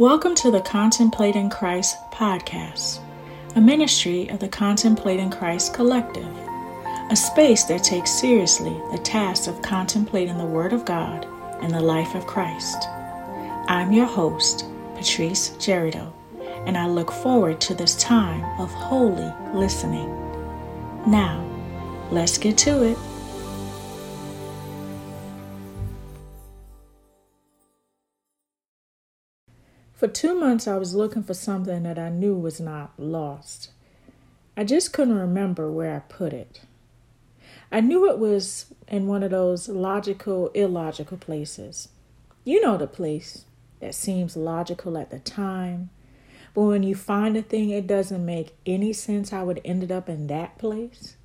Welcome to the Contemplating Christ podcast, a ministry of the Contemplating Christ Collective, a space that takes seriously the task of contemplating the Word of God and the life of Christ. I'm your host, Patrice Jerido, and I look forward to this time of holy listening. Now, let's get to it. For two months, I was looking for something that I knew was not lost. I just couldn't remember where I put it. I knew it was in one of those logical, illogical places. You know the place that seems logical at the time, but when you find a thing, it doesn't make any sense how it ended up in that place.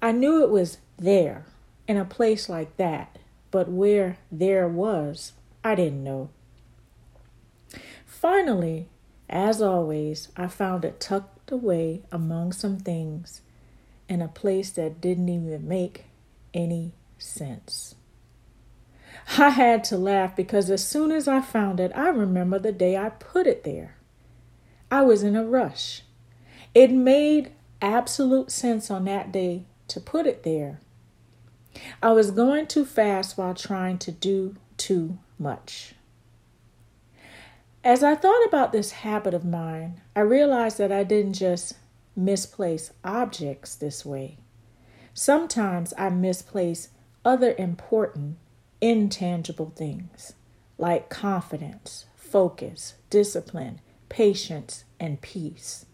I knew it was there, in a place like that, but where there was, I didn't know. Finally, as always, I found it tucked away among some things in a place that didn't even make any sense. I had to laugh because as soon as I found it, I remember the day I put it there. I was in a rush. It made absolute sense on that day to put it there. I was going too fast while trying to do too much. As I thought about this habit of mine, I realized that I didn't just misplace objects this way. Sometimes I misplace other important, intangible things like confidence, focus, discipline, patience, and peace.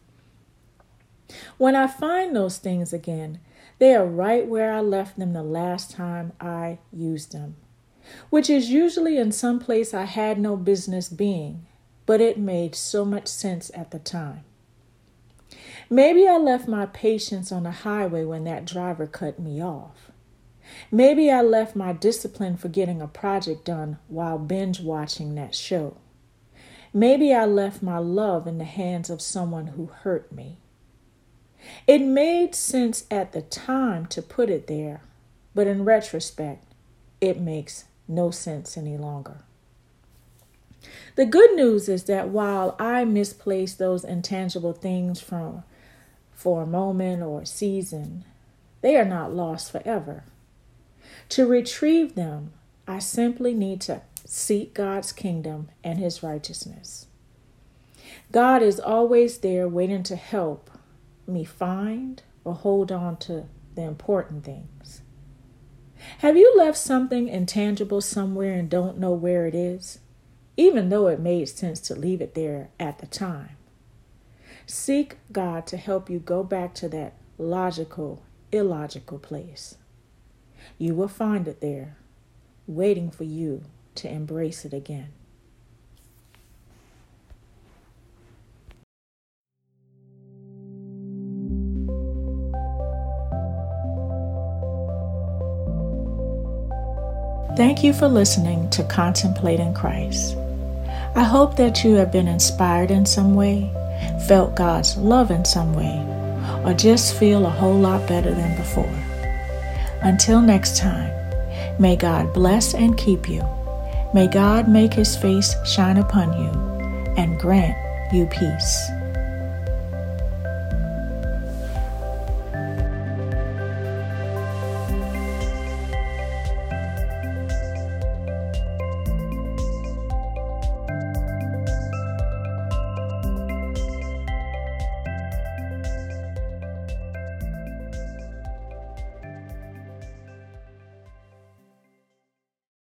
When I find those things again, they are right where I left them the last time I used them, which is usually in some place I had no business being but it made so much sense at the time. Maybe I left my patience on the highway when that driver cut me off. Maybe I left my discipline for getting a project done while binge watching that show. Maybe I left my love in the hands of someone who hurt me. It made sense at the time to put it there, but in retrospect, it makes no sense any longer. The good news is that while I misplace those intangible things from for a moment or a season, they are not lost forever. To retrieve them, I simply need to seek God's kingdom and his righteousness. God is always there waiting to help me find or hold on to the important things. Have you left something intangible somewhere and don't know where it is? Even though it made sense to leave it there at the time. Seek God to help you go back to that logical, illogical place. You will find it there, waiting for you to embrace it again. Thank you for listening to Contemplating Christ. I hope that you have been inspired in some way, felt God's love in some way, or just feel a whole lot better than before. Until next time, may God bless and keep you. May God make his face shine upon you and grant you peace.